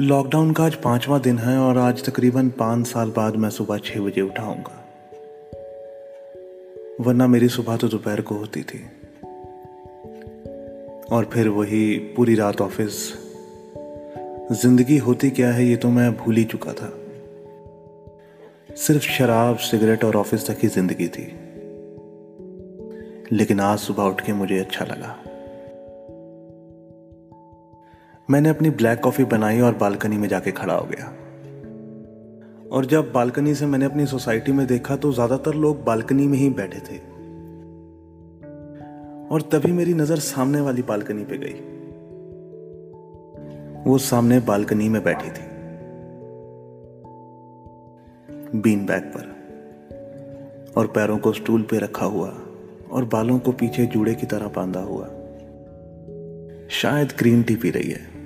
Lockdown का आज पांचवा दिन है और आज तकरीबन पाँच साल बाद मैं सुबह छह बजे उठाऊँगा। वरना मेरी सुबह तो दोपहर को होती थी। और फिर वही पूरी रात ऑफ़िस। ज़िंदगी होती क्या है ये तो मैं भूल ही चुका था। सिर्फ़ शराब, सिगरेट और ऑफ़िस तक ही ज़िंदगी थी। लेकिन आज सुबह उठ के मुझे अच्छा लगा। मैंने अपनी ब्लैक कॉफ़ी बनाई और बालकनी में जाके खड़ा हो गया। और जब बालकनी से मैंने अपनी सोसाइटी में देखा तो ज़्यादातर लोग बालकनी में ही बैठे थे। और तभी मेरी नज़र सामने वाली बालकनी पे गई। वो सामने बालकनी में बैठी थी। बीन बैग पर। और पैरों को स्टूल पे रखा हुआ और बालों को पीछे जूड़े की तरह बांधा हुआ। शायद ग्रीन टी पी रही है।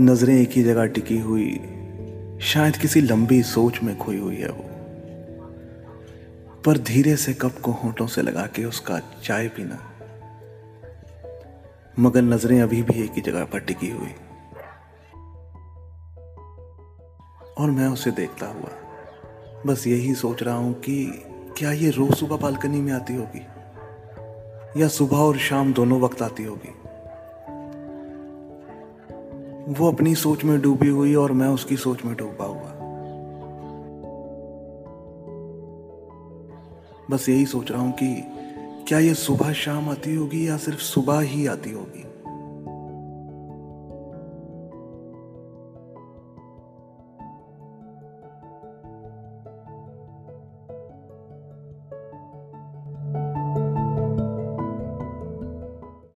नज़रें एक ही जगह टिकी हुई। शायद किसी लंबी सोच में खोई हुई है वो। पर धीरे से कप को होठों से लगा के उसका चाय पीना। मगर नज़रें अभी भी एक ही जगह पर टिकी हुई। और मैं उसे देखता हुआ। बस यही सोच रहा हूँ कि क्या ये रोज सुबह बालकनी में आती होगी? या सुबह और शाम दोनों वक्त आती होगी? वो अपनी सोच में डूबी हुई और मैं उसकी सोच में डूबा हुआ। बस यही सोच रहा हूँ कि क्या ये सुबह शाम आती होगी या सिर्फ़ सुबह ही आती होगी?